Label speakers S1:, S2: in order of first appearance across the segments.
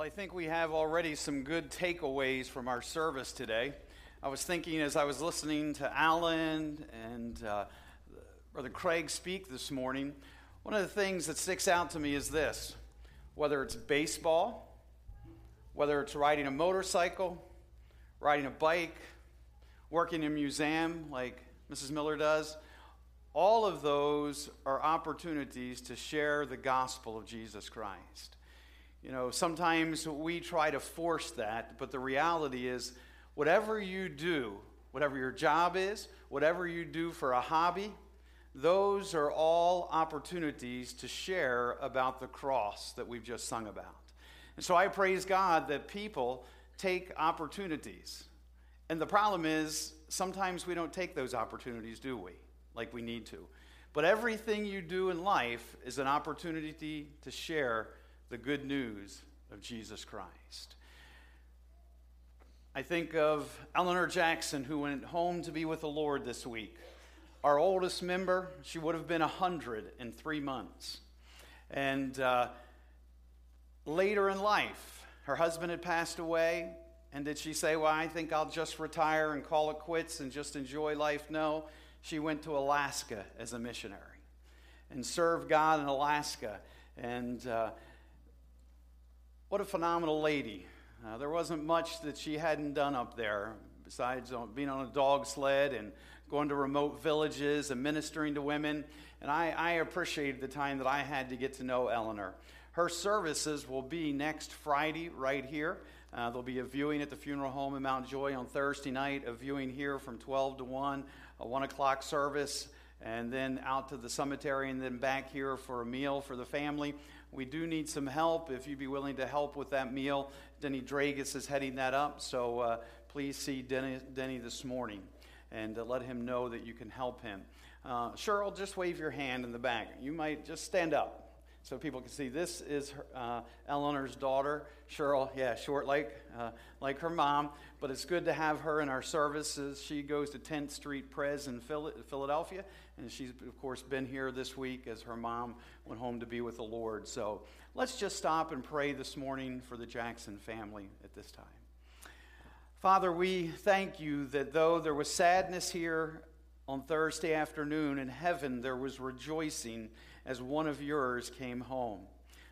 S1: Well, I think we have already some good takeaways from our service today. I was thinking as I was listening to Alan and uh, Brother Craig speak this morning, one of the things that sticks out to me is this whether it's baseball, whether it's riding a motorcycle, riding a bike, working in a museum like Mrs. Miller does, all of those are opportunities to share the gospel of Jesus Christ. You know, sometimes we try to force that, but the reality is, whatever you do, whatever your job is, whatever you do for a hobby, those are all opportunities to share about the cross that we've just sung about. And so I praise God that people take opportunities. And the problem is, sometimes we don't take those opportunities, do we? Like we need to. But everything you do in life is an opportunity to share the good news of Jesus Christ. I think of Eleanor Jackson, who went home to be with the Lord this week. Our oldest member, she would have been 100 in three months. And uh, later in life, her husband had passed away. And did she say, Well, I think I'll just retire and call it quits and just enjoy life? No. She went to Alaska as a missionary and served God in Alaska. And uh, what a phenomenal lady. Uh, there wasn't much that she hadn't done up there besides being on a dog sled and going to remote villages and ministering to women. And I, I appreciated the time that I had to get to know Eleanor. Her services will be next Friday right here. Uh, there'll be a viewing at the funeral home in Mount Joy on Thursday night, a viewing here from 12 to 1, a 1 o'clock service, and then out to the cemetery and then back here for a meal for the family. We do need some help. If you'd be willing to help with that meal, Denny Dragus is heading that up. So uh, please see Denny, Denny this morning and uh, let him know that you can help him. Uh, Cheryl, just wave your hand in the back. You might just stand up so people can see. This is her, uh, Eleanor's daughter, Cheryl. Yeah, short like uh, like her mom, but it's good to have her in our services. She goes to 10th Street Pres in Philadelphia, and she's of course been here this week as her mom went home to be with the Lord. So let's just stop and pray this morning for the Jackson family at this time. Father, we thank you that though there was sadness here on Thursday afternoon in heaven, there was rejoicing as one of yours came home.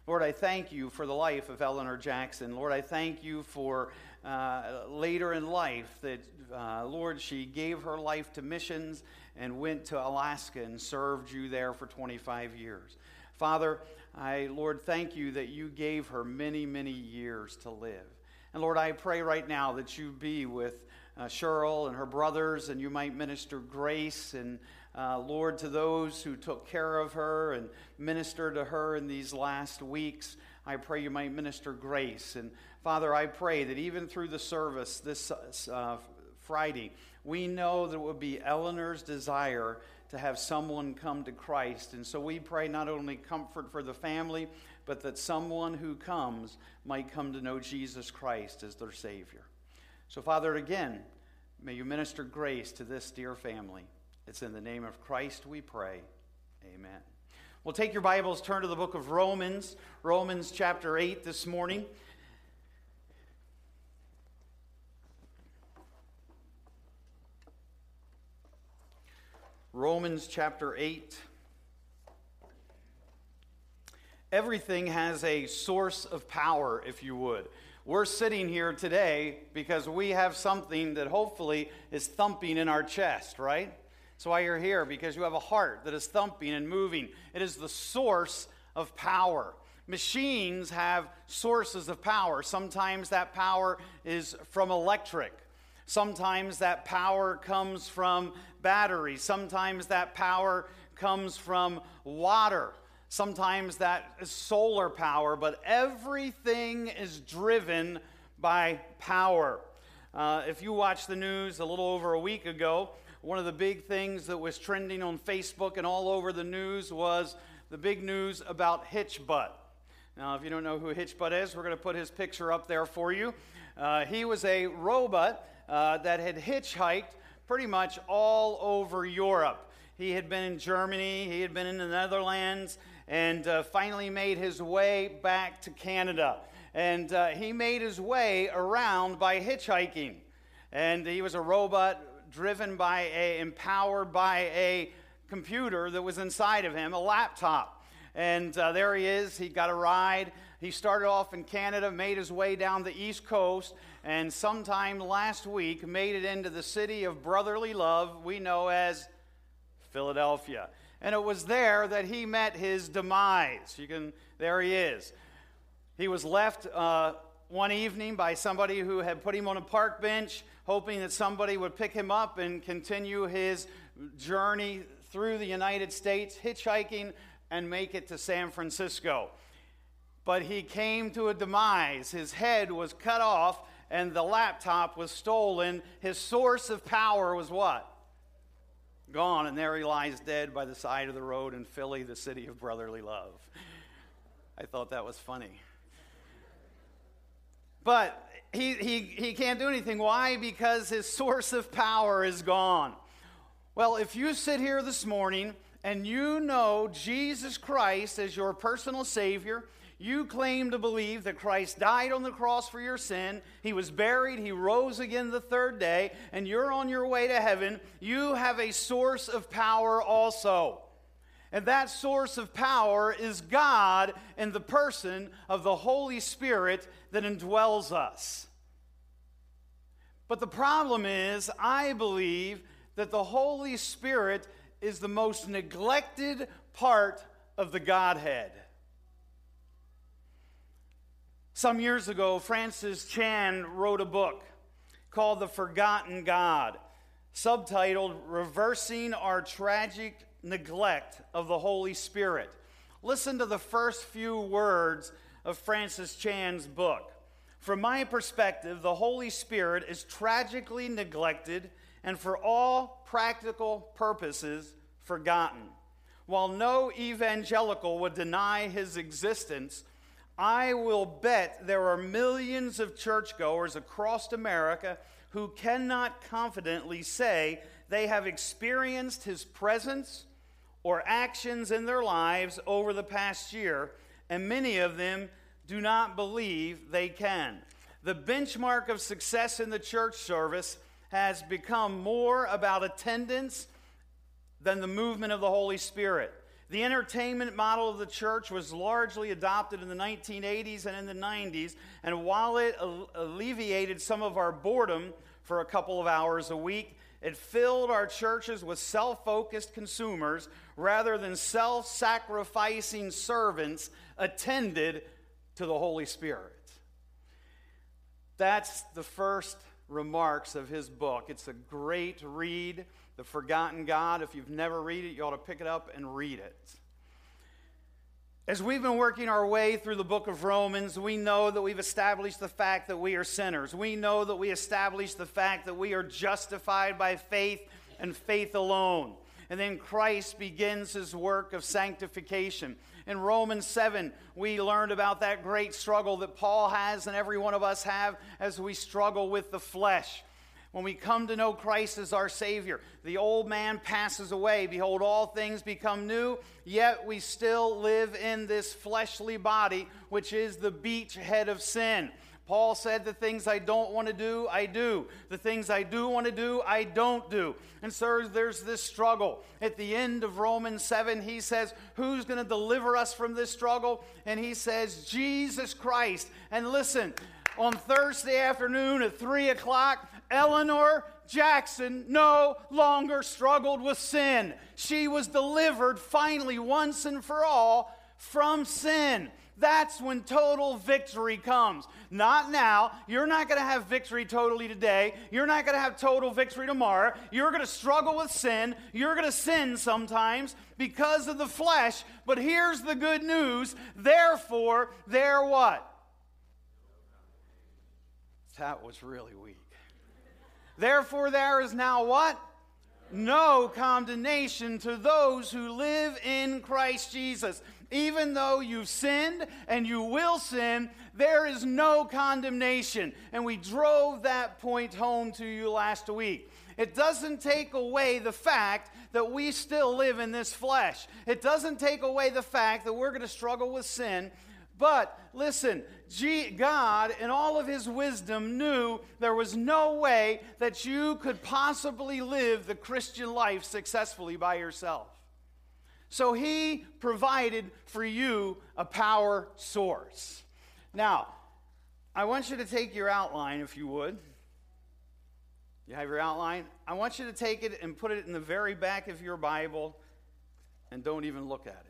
S1: Lord, I thank you for the life of Eleanor Jackson. Lord, I thank you for uh, later in life that, uh, Lord, she gave her life to missions and went to Alaska and served you there for 25 years. Father, I, Lord, thank you that you gave her many, many years to live. And Lord, I pray right now that you be with uh, Cheryl and her brothers, and you might minister grace and uh, Lord, to those who took care of her and ministered to her in these last weeks. I pray you might minister grace. And Father, I pray that even through the service this uh, Friday, we know that it would be Eleanor's desire to have someone come to Christ. And so we pray not only comfort for the family, but that someone who comes might come to know Jesus Christ as their Savior. So, Father, again, may you minister grace to this dear family. It's in the name of Christ we pray. Amen. Well, take your Bibles, turn to the book of Romans, Romans chapter 8 this morning. Romans chapter 8. Everything has a source of power, if you would. We're sitting here today because we have something that hopefully is thumping in our chest, right? That's why you're here, because you have a heart that is thumping and moving. It is the source of power. Machines have sources of power. Sometimes that power is from electric. Sometimes that power comes from batteries. Sometimes that power comes from water. Sometimes that is solar power, but everything is driven by power. Uh, if you watch the news a little over a week ago, one of the big things that was trending on Facebook and all over the news was the big news about hitchBOT. Now, if you don't know who hitchBOT is, we're going to put his picture up there for you. Uh, he was a robot uh, that had hitchhiked pretty much all over Europe. He had been in Germany, he had been in the Netherlands, and uh, finally made his way back to Canada. and uh, he made his way around by hitchhiking. And he was a robot driven by a, empowered by a computer that was inside of him, a laptop. And uh, there he is. He got a ride. He started off in Canada, made his way down the East Coast, and sometime last week made it into the city of brotherly love we know as Philadelphia. And it was there that he met his demise. You can, there he is. He was left uh, one evening by somebody who had put him on a park bench, hoping that somebody would pick him up and continue his journey through the United States, hitchhiking, and make it to San Francisco. But he came to a demise. His head was cut off, and the laptop was stolen. His source of power was what? Gone, and there he lies dead by the side of the road in Philly, the city of brotherly love. I thought that was funny. But he, he, he can't do anything. Why? Because his source of power is gone. Well, if you sit here this morning and you know Jesus Christ as your personal Savior, you claim to believe that Christ died on the cross for your sin, He was buried, He rose again the third day, and you're on your way to heaven, you have a source of power also. And that source of power is God in the person of the Holy Spirit that indwells us. But the problem is, I believe that the Holy Spirit is the most neglected part of the Godhead. Some years ago, Francis Chan wrote a book called The Forgotten God, subtitled Reversing Our Tragic Neglect of the Holy Spirit. Listen to the first few words of Francis Chan's book. From my perspective, the Holy Spirit is tragically neglected and for all practical purposes forgotten. While no evangelical would deny his existence, I will bet there are millions of churchgoers across America who cannot confidently say they have experienced his presence or actions in their lives over the past year, and many of them do not believe they can. The benchmark of success in the church service has become more about attendance than the movement of the Holy Spirit. The entertainment model of the church was largely adopted in the 1980s and in the 90s, and while it alleviated some of our boredom for a couple of hours a week, it filled our churches with self focused consumers rather than self sacrificing servants attended to the Holy Spirit. That's the first remarks of his book. It's a great read, The Forgotten God. If you've never read it, you ought to pick it up and read it. As we've been working our way through the book of Romans, we know that we've established the fact that we are sinners. We know that we established the fact that we are justified by faith and faith alone. And then Christ begins his work of sanctification. In Romans 7, we learned about that great struggle that Paul has and every one of us have as we struggle with the flesh. When we come to know Christ as our Savior, the old man passes away. Behold, all things become new, yet we still live in this fleshly body, which is the beachhead of sin. Paul said, The things I don't want to do, I do. The things I do want to do, I don't do. And so there's this struggle. At the end of Romans 7, he says, Who's going to deliver us from this struggle? And he says, Jesus Christ. And listen, on Thursday afternoon at 3 o'clock, Eleanor Jackson no longer struggled with sin. She was delivered finally, once and for all, from sin. That's when total victory comes. Not now. You're not going to have victory totally today. You're not going to have total victory tomorrow. You're going to struggle with sin. You're going to sin sometimes because of the flesh. But here's the good news. Therefore, there what? That was really weak. Therefore, there is now what? No condemnation to those who live in Christ Jesus. Even though you've sinned and you will sin, there is no condemnation. And we drove that point home to you last week. It doesn't take away the fact that we still live in this flesh. It doesn't take away the fact that we're going to struggle with sin. But listen, God, in all of his wisdom, knew there was no way that you could possibly live the Christian life successfully by yourself. So he provided for you a power source. Now, I want you to take your outline, if you would. You have your outline? I want you to take it and put it in the very back of your Bible and don't even look at it.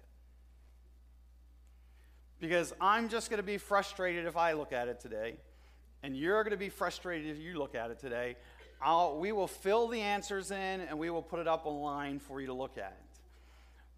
S1: Because I'm just going to be frustrated if I look at it today, and you're going to be frustrated if you look at it today. I'll, we will fill the answers in and we will put it up online for you to look at.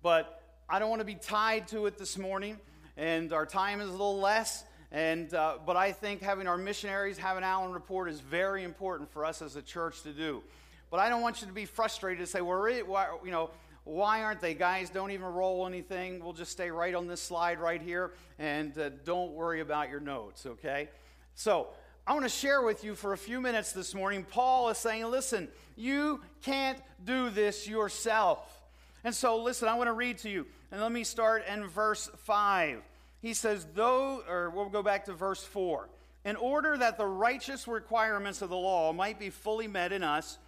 S1: But I don't want to be tied to it this morning, and our time is a little less. And, uh, but I think having our missionaries have an Allen report is very important for us as a church to do. But I don't want you to be frustrated to say, well, you know, why aren't they? Guys, don't even roll anything. We'll just stay right on this slide right here, and uh, don't worry about your notes, okay? So I want to share with you for a few minutes this morning. Paul is saying, listen, you can't do this yourself. And so, listen, I want to read to you. And let me start in verse 5 he says, though, or we'll go back to verse 4. In order that the righteous requirements of the law might be fully met in us,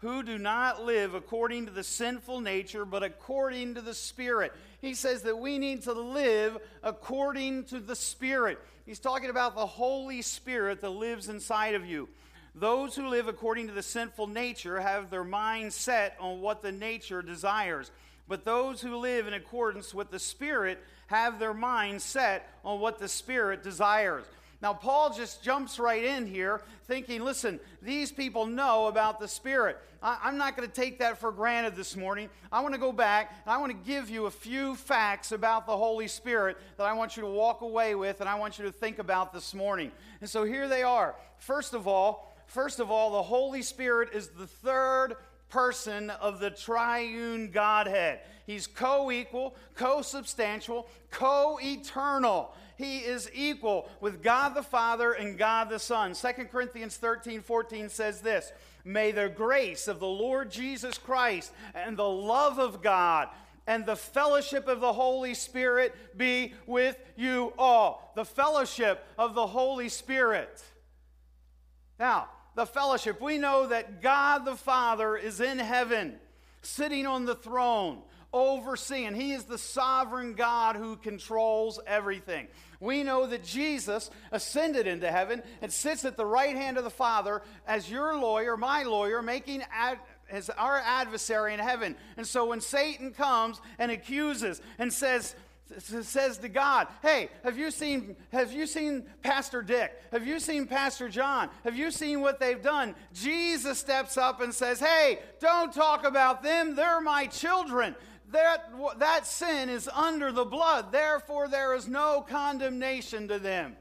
S1: who do not live according to the sinful nature, but according to the Spirit. He says that we need to live according to the Spirit. He's talking about the Holy Spirit that lives inside of you. Those who live according to the sinful nature have their mind set on what the nature desires. But those who live in accordance with the Spirit have their mind set on what the Spirit desires. Now, Paul just jumps right in here thinking, listen, these people know about the Spirit. I, am not going to take that for granted this morning. I want to go back and I want to give you a few facts about the Holy Spirit that I want you to walk away with and I want you to think about this morning. And so here they are. First of all, first of all, the Holy Spirit is the third person of the triune Godhead. He's co equal, co substantial, co eternal. He is equal with God the Father and God the Son. 2 Corinthians 13 14 says this May the grace of the Lord Jesus Christ and the love of God and the fellowship of the Holy Spirit be with you all. The fellowship of the Holy Spirit. Now, the fellowship. We know that God the Father is in heaven, sitting on the throne, overseeing. He is the sovereign God who controls everything. We know that Jesus ascended into heaven and sits at the right hand of the Father as your lawyer, my lawyer, making ad- as our adversary in heaven. And so when Satan comes and accuses and says, says to God, "Hey, have you seen have you seen Pastor Dick? Have you seen Pastor John? Have you seen what they've done?" Jesus steps up and says, "Hey, don't talk about them. They're my children. That that sin is under the blood. Therefore there is no condemnation to them."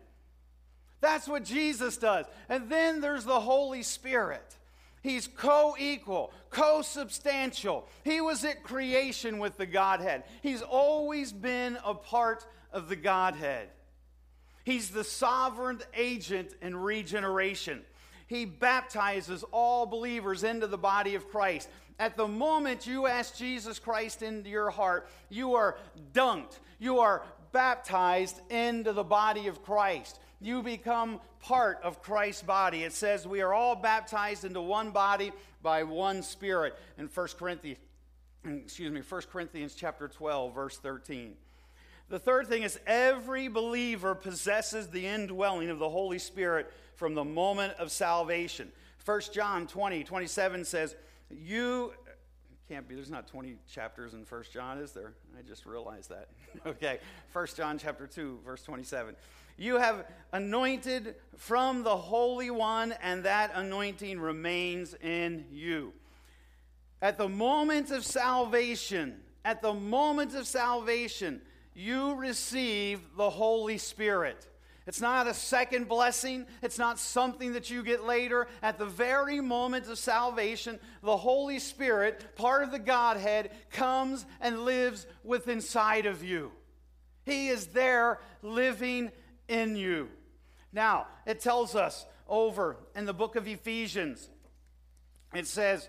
S1: That's what Jesus does. And then there's the Holy Spirit. He's co equal, co substantial. He was at creation with the Godhead. He's always been a part of the Godhead. He's the sovereign agent in regeneration. He baptizes all believers into the body of Christ. At the moment you ask Jesus Christ into your heart, you are dunked. You are baptized into the body of Christ you become part of Christ's body. It says we are all baptized into one body by one spirit in 1 Corinthians excuse me 1 Corinthians chapter 12 verse 13. The third thing is every believer possesses the indwelling of the Holy Spirit from the moment of salvation. 1 John 20 27 says, "You can't be there's not 20 chapters in 1 John, is there? I just realized that. okay. 1 John chapter 2 verse 27. You have anointed from the Holy One, and that anointing remains in you. At the moment of salvation, at the moment of salvation, you receive the Holy Spirit. It's not a second blessing. It's not something that you get later. At the very moment of salvation, the Holy Spirit, part of the Godhead, comes and lives within inside of you. He is there living in you. Now, it tells us over in the book of Ephesians, it says,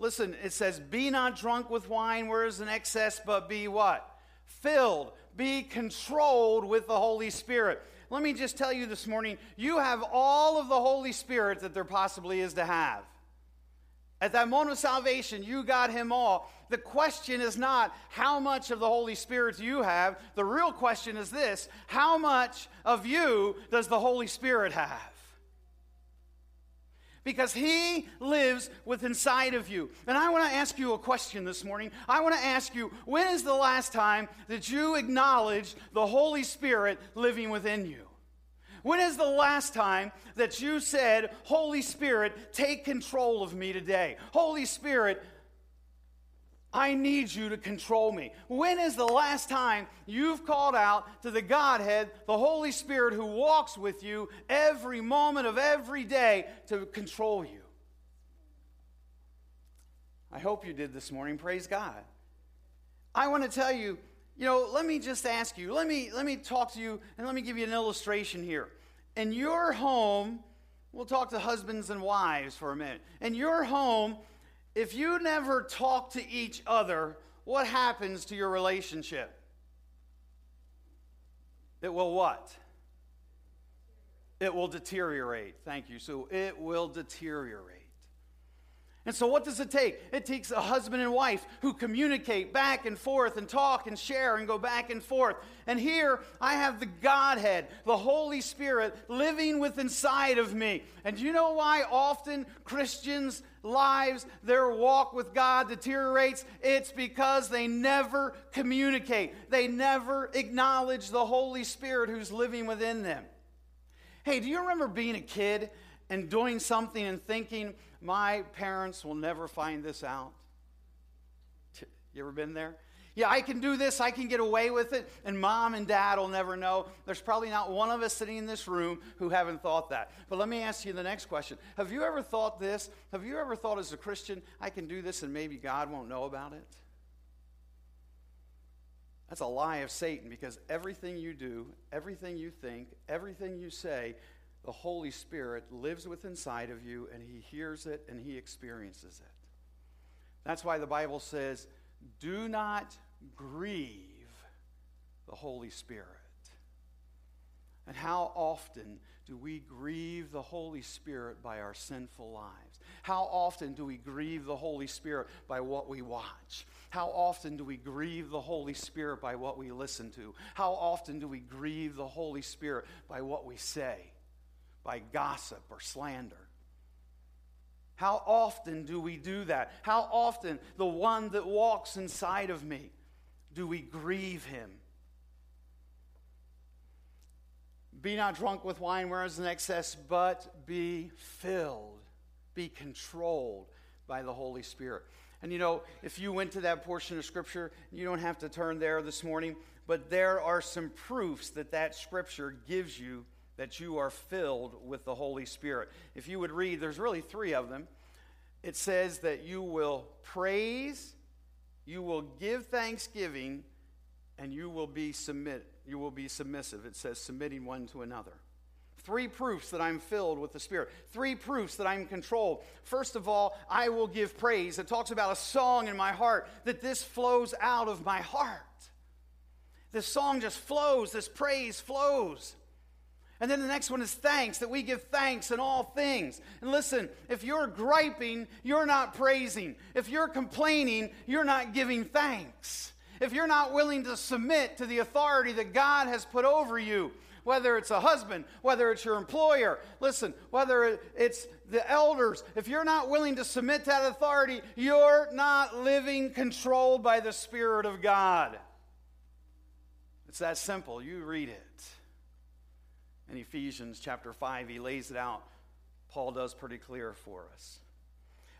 S1: listen, it says, Be not drunk with wine where is an excess, but be what? Filled be controlled with the Holy Spirit. Let me just tell you this morning you have all of the Holy Spirit that there possibly is to have. At that moment of salvation, you got him all. The question is not how much of the Holy Spirit you have. The real question is this how much of you does the Holy Spirit have? Because he lives within inside of you. And I want to ask you a question this morning. I want to ask you when is the last time that you acknowledged the Holy Spirit living within you? When is the last time that you said, Holy Spirit, take control of me today? Holy Spirit, I need you to control me. When is the last time you've called out to the Godhead, the Holy Spirit who walks with you every moment of every day to control you? I hope you did this morning. Praise God. I want to tell you, you know, let me just ask you, let me, let me talk to you, and let me give you an illustration here. In your home, we'll talk to husbands and wives for a minute. In your home, if you never talk to each other, what happens to your relationship? It will what? It will deteriorate. Thank you. So it will deteriorate. And so, what does it take? It takes a husband and wife who communicate back and forth and talk and share and go back and forth. And here I have the Godhead, the Holy Spirit, living within inside of me. And you know why often Christians' lives, their walk with God deteriorates? It's because they never communicate, they never acknowledge the Holy Spirit who's living within them. Hey, do you remember being a kid and doing something and thinking, my parents will never find this out. You ever been there? Yeah, I can do this, I can get away with it, and mom and dad will never know. There's probably not one of us sitting in this room who haven't thought that. But let me ask you the next question Have you ever thought this? Have you ever thought as a Christian, I can do this and maybe God won't know about it? That's a lie of Satan because everything you do, everything you think, everything you say the Holy Spirit lives within inside of you and he hears it and he experiences it. That's why the Bible says, do not grieve the Holy Spirit. And how often do we grieve the Holy Spirit by our sinful lives? How often do we grieve the Holy Spirit by what we watch? How often do we grieve the Holy Spirit by what we listen to? How often do we grieve the Holy Spirit by what we say? By gossip or slander. How often do we do that? How often, the one that walks inside of me, do we grieve him? Be not drunk with wine where is an excess, but be filled, be controlled by the Holy Spirit. And you know, if you went to that portion of Scripture, you don't have to turn there this morning, but there are some proofs that that Scripture gives you that you are filled with the Holy Spirit. If you would read, there's really three of them. It says that you will praise, you will give thanksgiving, and you will be submit. You will be submissive. It says submitting one to another. Three proofs that I'm filled with the Spirit. Three proofs that I'm controlled. First of all, I will give praise. It talks about a song in my heart, that this flows out of my heart. This song just flows, this praise flows. And then the next one is thanks, that we give thanks in all things. And listen, if you're griping, you're not praising. If you're complaining, you're not giving thanks. If you're not willing to submit to the authority that God has put over you, whether it's a husband, whether it's your employer, listen, whether it's the elders, if you're not willing to submit to that authority, you're not living controlled by the Spirit of God. It's that simple. You read it in Ephesians chapter 5, he lays it out. Paul does pretty clear for us.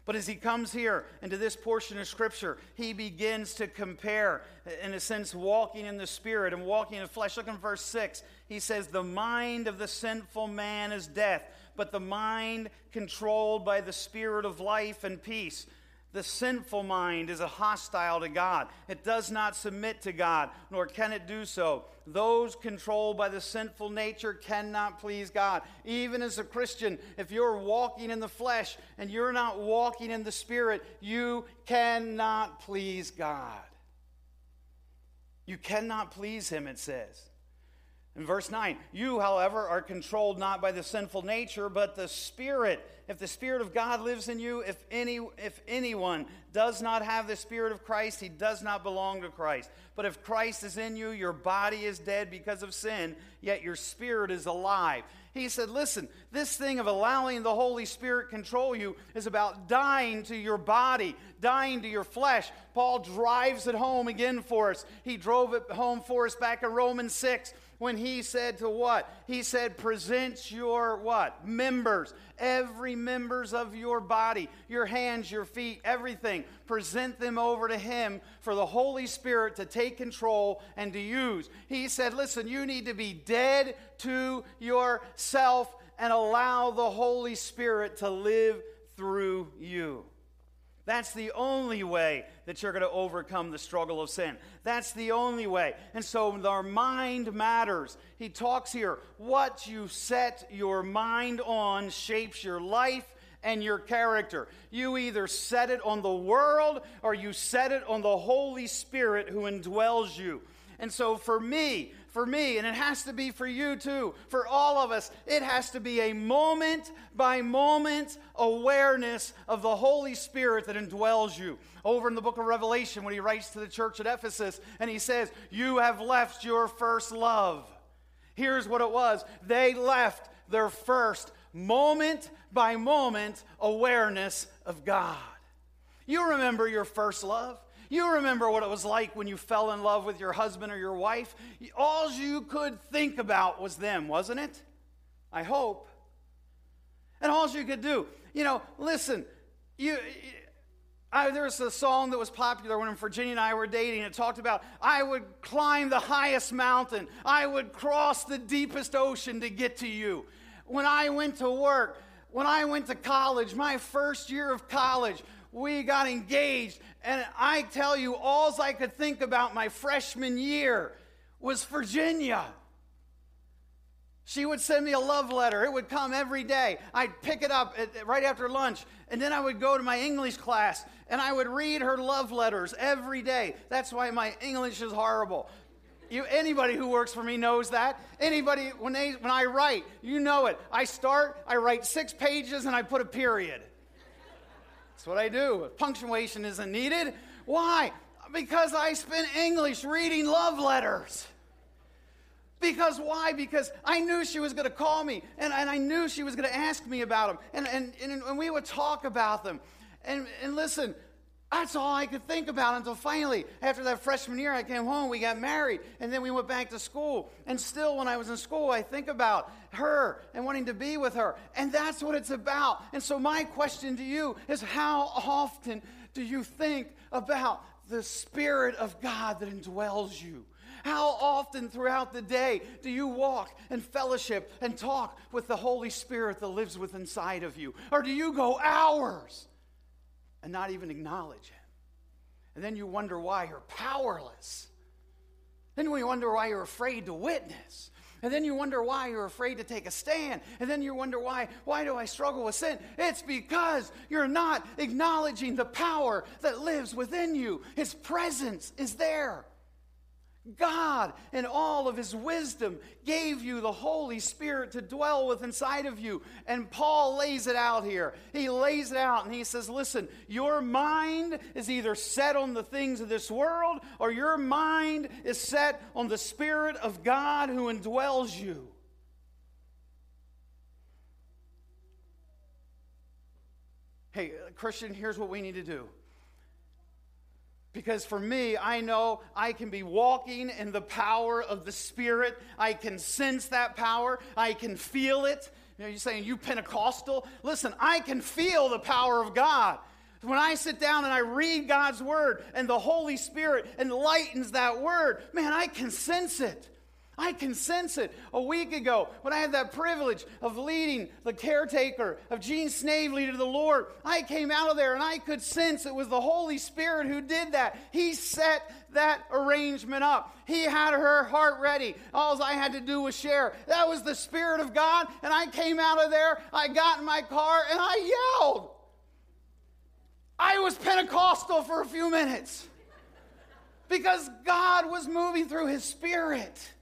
S1: But as he comes here into this portion of Scripture, he begins to compare, in a sense, walking in the Spirit and walking in the flesh. Look in verse 6. He says, The mind of the sinful man is death, but the mind controlled by the Spirit of life and peace. The sinful mind is hostile to God. It does not submit to God, nor can it do so. Those controlled by the sinful nature cannot please God. Even as a Christian, if you're walking in the flesh and you're not walking in the Spirit, you cannot please God. You cannot please him, it says. In verse 9, you, however, are controlled not by the sinful nature, but the Spirit. If the Spirit of God lives in you, if, any, if anyone does not have the Spirit of Christ, he does not belong to Christ. But if Christ is in you, your body is dead because of sin, yet your spirit is alive. He said, Listen, this thing of allowing the Holy Spirit control you is about dying to your body, dying to your flesh. Paul drives it home again for us. He drove it home for us back in Romans 6 when he said to what? He said, present your what? Members, every members of your body, your hands, your feet, everything. Present them over to him for the Holy Spirit to take control and to use. He said, listen, you need to be dead to yourself and allow the Holy Spirit to live through you. That's the only way that you're going to overcome the struggle of sin. That's the only way. And so our mind matters. He talks here what you set your mind on shapes your life and your character. You either set it on the world or you set it on the Holy Spirit who indwells you. And so for me, for me, and it has to be for you too, for all of us, it has to be a moment by moment awareness of the Holy Spirit that indwells you. Over in the book of Revelation, when he writes to the church at Ephesus, and he says, You have left your first love. Here's what it was they left their first moment by moment awareness of God. You remember your first love. You remember what it was like when you fell in love with your husband or your wife. All you could think about was them, wasn't it? I hope. And all you could do, you know, listen, you. I, there was a song that was popular when Virginia and I were dating. It talked about, I would climb the highest mountain. I would cross the deepest ocean to get to you. When I went to work, when I went to college, my first year of college, we got engaged. And I tell you, all I could think about my freshman year was Virginia. She would send me a love letter. It would come every day. I'd pick it up at, right after lunch, and then I would go to my English class and I would read her love letters every day. That's why my English is horrible. You, anybody who works for me knows that. Anybody, when, they, when I write, you know it. I start, I write six pages, and I put a period. That's what I do. If punctuation isn't needed. Why? Because I spent English reading love letters. Because why? Because I knew she was going to call me, and, and I knew she was going to ask me about them, and, and, and, and we would talk about them. And, and listen, that's all I could think about until finally, after that freshman year, I came home, we got married, and then we went back to school. And still, when I was in school, I think about her and wanting to be with her. And that's what it's about. And so, my question to you is how often do you think about the Spirit of God that indwells you? How often throughout the day do you walk and fellowship and talk with the Holy Spirit that lives within inside of you? Or do you go hours? and not even acknowledge Him. And then you wonder why you're powerless. Then you wonder why you're afraid to witness. And then you wonder why you're afraid to take a stand. And then you wonder why, why do I struggle with sin? It's because you're not acknowledging the power that lives within you. His presence is there. God, in all of his wisdom, gave you the Holy Spirit to dwell with inside of you. And Paul lays it out here. He lays it out and he says, Listen, your mind is either set on the things of this world or your mind is set on the Spirit of God who indwells you. Hey, Christian, here's what we need to do because for me, I know I can be walking in the power of the Spirit. I can sense that power. I can feel it. You know, you're saying, you Pentecostal? Listen, I can feel the power of God. When I sit down and I read God's word and the Holy Spirit enlightens that word, man, I can sense it. I can sense it. A week ago, when I had that privilege of leading the caretaker of Gene Snavely to the Lord, I came out of there and I could sense it was the Holy Spirit who did that. He set that arrangement up. He had her heart ready. All I had to do was share. That was the Spirit of God. And I came out of there, I got in my car, and I yelled. I was Pentecostal for a few minutes. because God was moving through his spirit.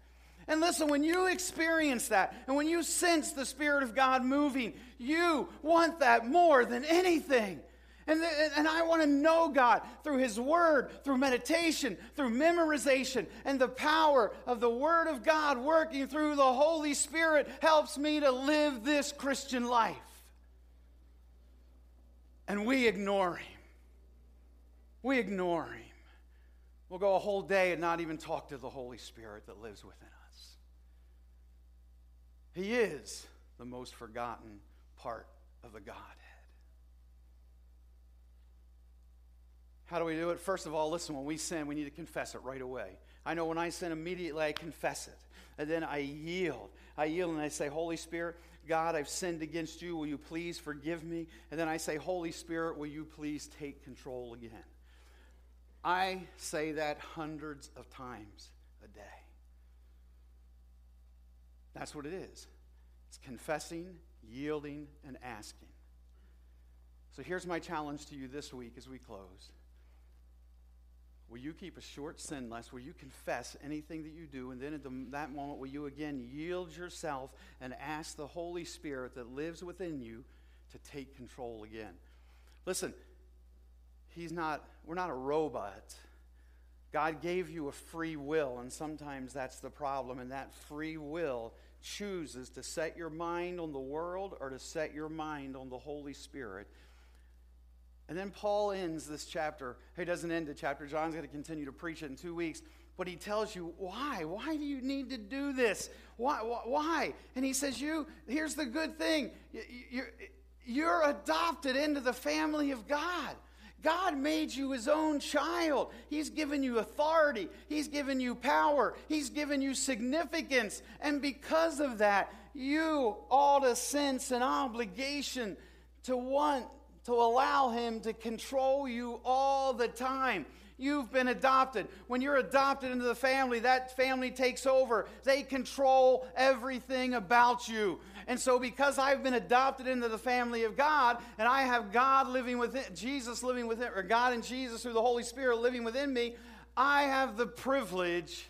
S1: And listen, when you experience that and when you sense the Spirit of God moving, you want that more than anything. And, and I want to know God through His Word, through meditation, through memorization, and the power of the Word of God working through the Holy Spirit helps me to live this Christian life. And we ignore Him. We ignore Him. We'll go a whole day and not even talk to the Holy Spirit that lives within us. He is the most forgotten part of the Godhead. How do we do it? First of all, listen, when we sin, we need to confess it right away. I know when I sin, immediately I confess it. And then I yield. I yield and I say, Holy Spirit, God, I've sinned against you. Will you please forgive me? And then I say, Holy Spirit, will you please take control again? I say that hundreds of times a day. That's what it is it's confessing, yielding, and asking. So here's my challenge to you this week as we close. Will you keep a short sin list? Will you confess anything that you do? And then at the, that moment, will you again yield yourself and ask the Holy Spirit that lives within you to take control again? Listen, he's not, we're not a robot. God gave you a free will, and sometimes that's the problem. And that free will chooses to set your mind on the world or to set your mind on the Holy Spirit. And then Paul ends this chapter. He doesn't end the chapter. John's going to continue to preach it in two weeks. But he tells you why. Why do you need to do this? Why? Why? And he says, "You. Here's the good thing. You're, you're adopted into the family of God. God made you his own child. He's given you authority. He's given you power. He's given you significance. And because of that, you ought to sense an obligation to want to allow Him to control you all the time. You've been adopted. When you're adopted into the family, that family takes over. They control everything about you. And so, because I've been adopted into the family of God, and I have God living within, Jesus living within, or God and Jesus through the Holy Spirit living within me, I have the privilege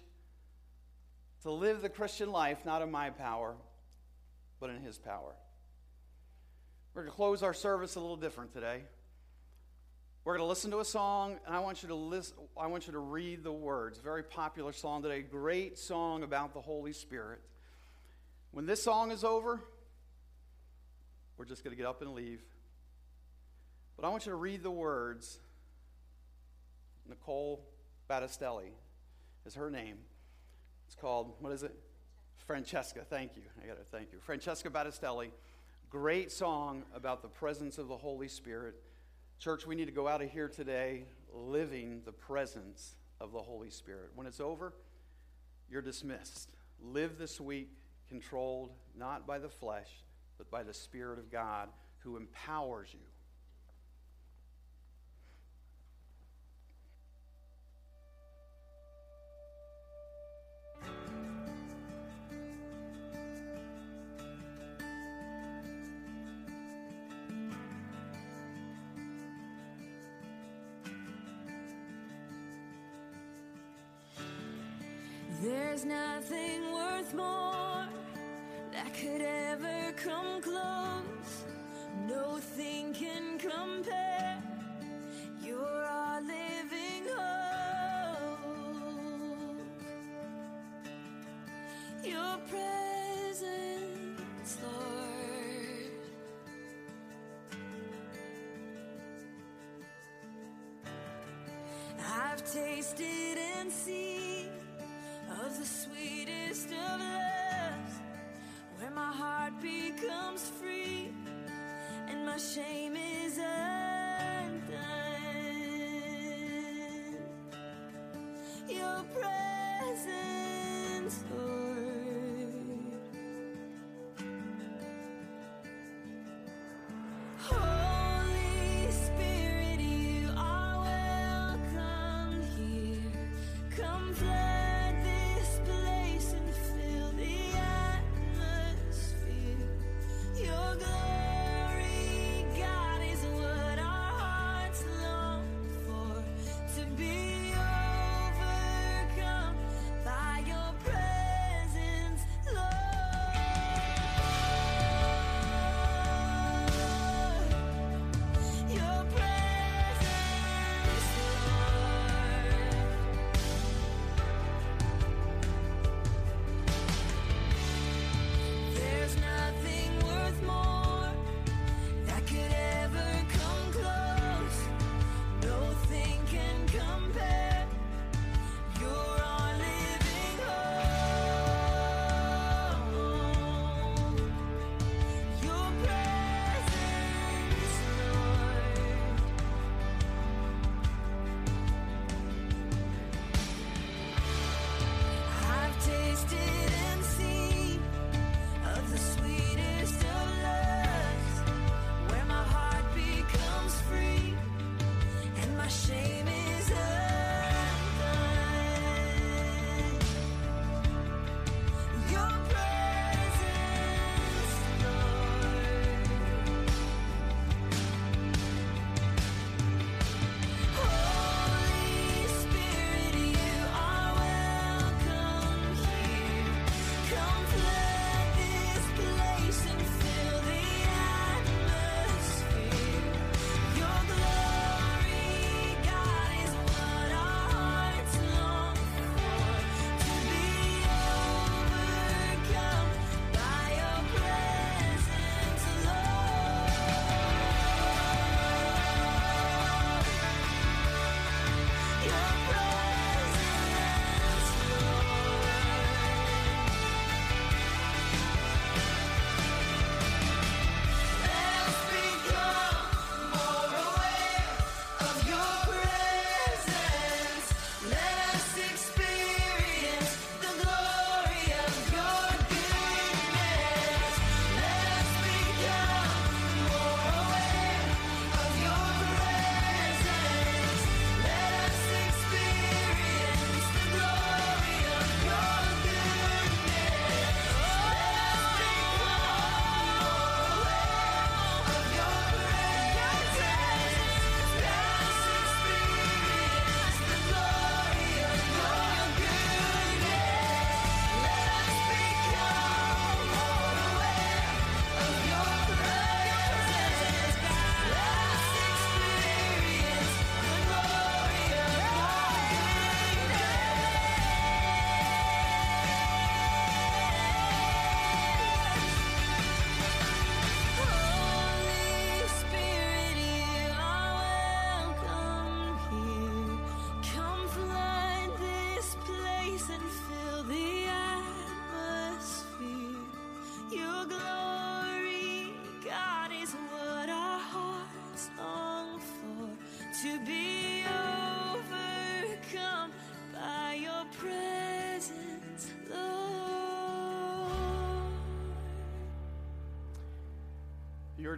S1: to live the Christian life not in my power, but in His power. We're going to close our service a little different today. We're going to listen to a song, and I want you to listen. I want you to read the words. Very popular song today. Great song about the Holy Spirit. When this song is over, we're just going to get up and leave. But I want you to read the words. Nicole Battistelli is her name. It's called, what is it? Francesca. Thank you. I got to thank you. Francesca Battistelli. Great song about the presence of the Holy Spirit. Church, we need to go out of here today living the presence of the Holy Spirit. When it's over, you're dismissed. Live this week controlled not by the flesh, but by the Spirit of God who empowers you
S2: There's nothing worth more that could ever come close. Nothing can compare. You're our living hope. Your presence, Lord. I've tasted and seen of the sweetest of loves, where my heart becomes free and my shame is undone. Your presence,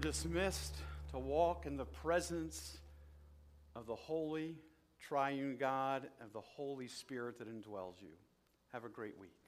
S1: dismissed to walk in the presence of the holy, triune God, of the Holy Spirit that indwells you. Have a great week.